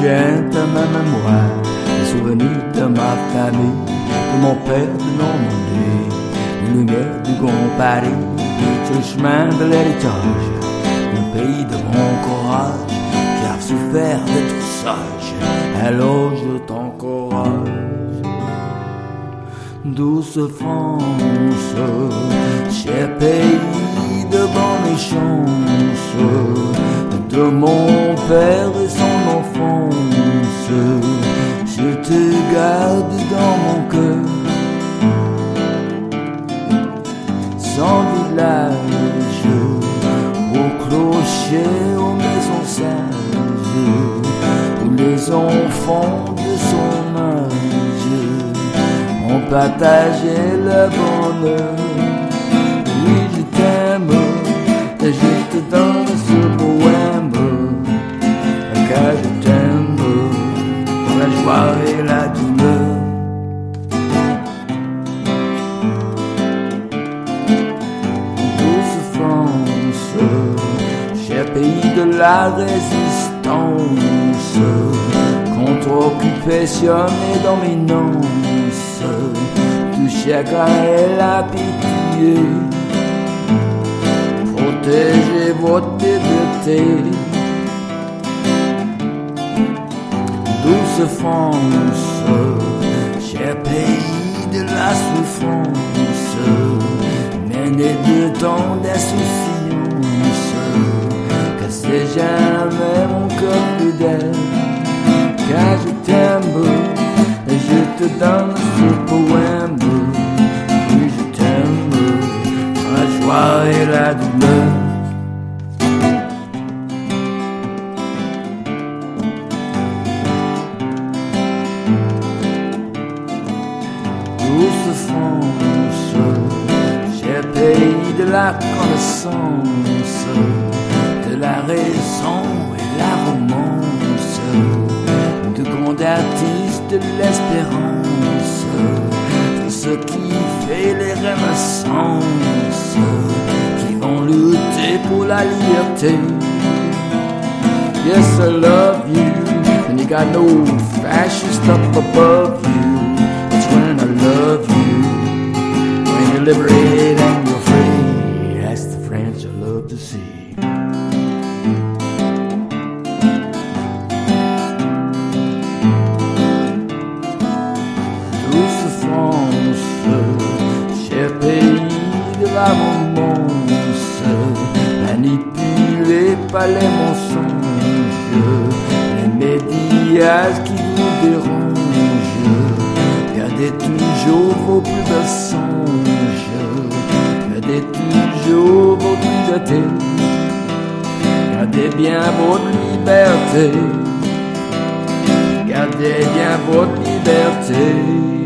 courage, les souvenirs de ma famille, de mon père de Normandie, les lumières du Grand Paris, le chemin de l'héritage, le pays de mon courage, qui a souffert tout sage, alors je t'encourage. Douce France, cher pays de bonne chance, de mon père et garde dans mon cœur. Sans village, au clocher, aux maisons sages, où les enfants de son âge ont partagé le bonheur. Et la douleur. Douce France, cher pays de la résistance, contre occupation et dominance, du chagrin et la pitié, protégez votre liberté. Douce France, cher pays de la souffrance, mêlé de tant d'insouciance, que c'est jamais mon cœur fidèle, car je t'aime et je te donne ce poème. La connaissance, de la raison et la romance, de grands artistes de l'espérance, de ceux qui fait les renaissances, qui vont lutter pour la liberté. Yes, I love you, and you got no fascist up above you. That's when I love you, when you're liberated to France, cher pays de la romance, manipulé par les mensonges, les médias qui vous dérangent, gardez toujours vos plus belles songes, gardez toujours gardez bien votre liberté. Gardez bien votre liberté.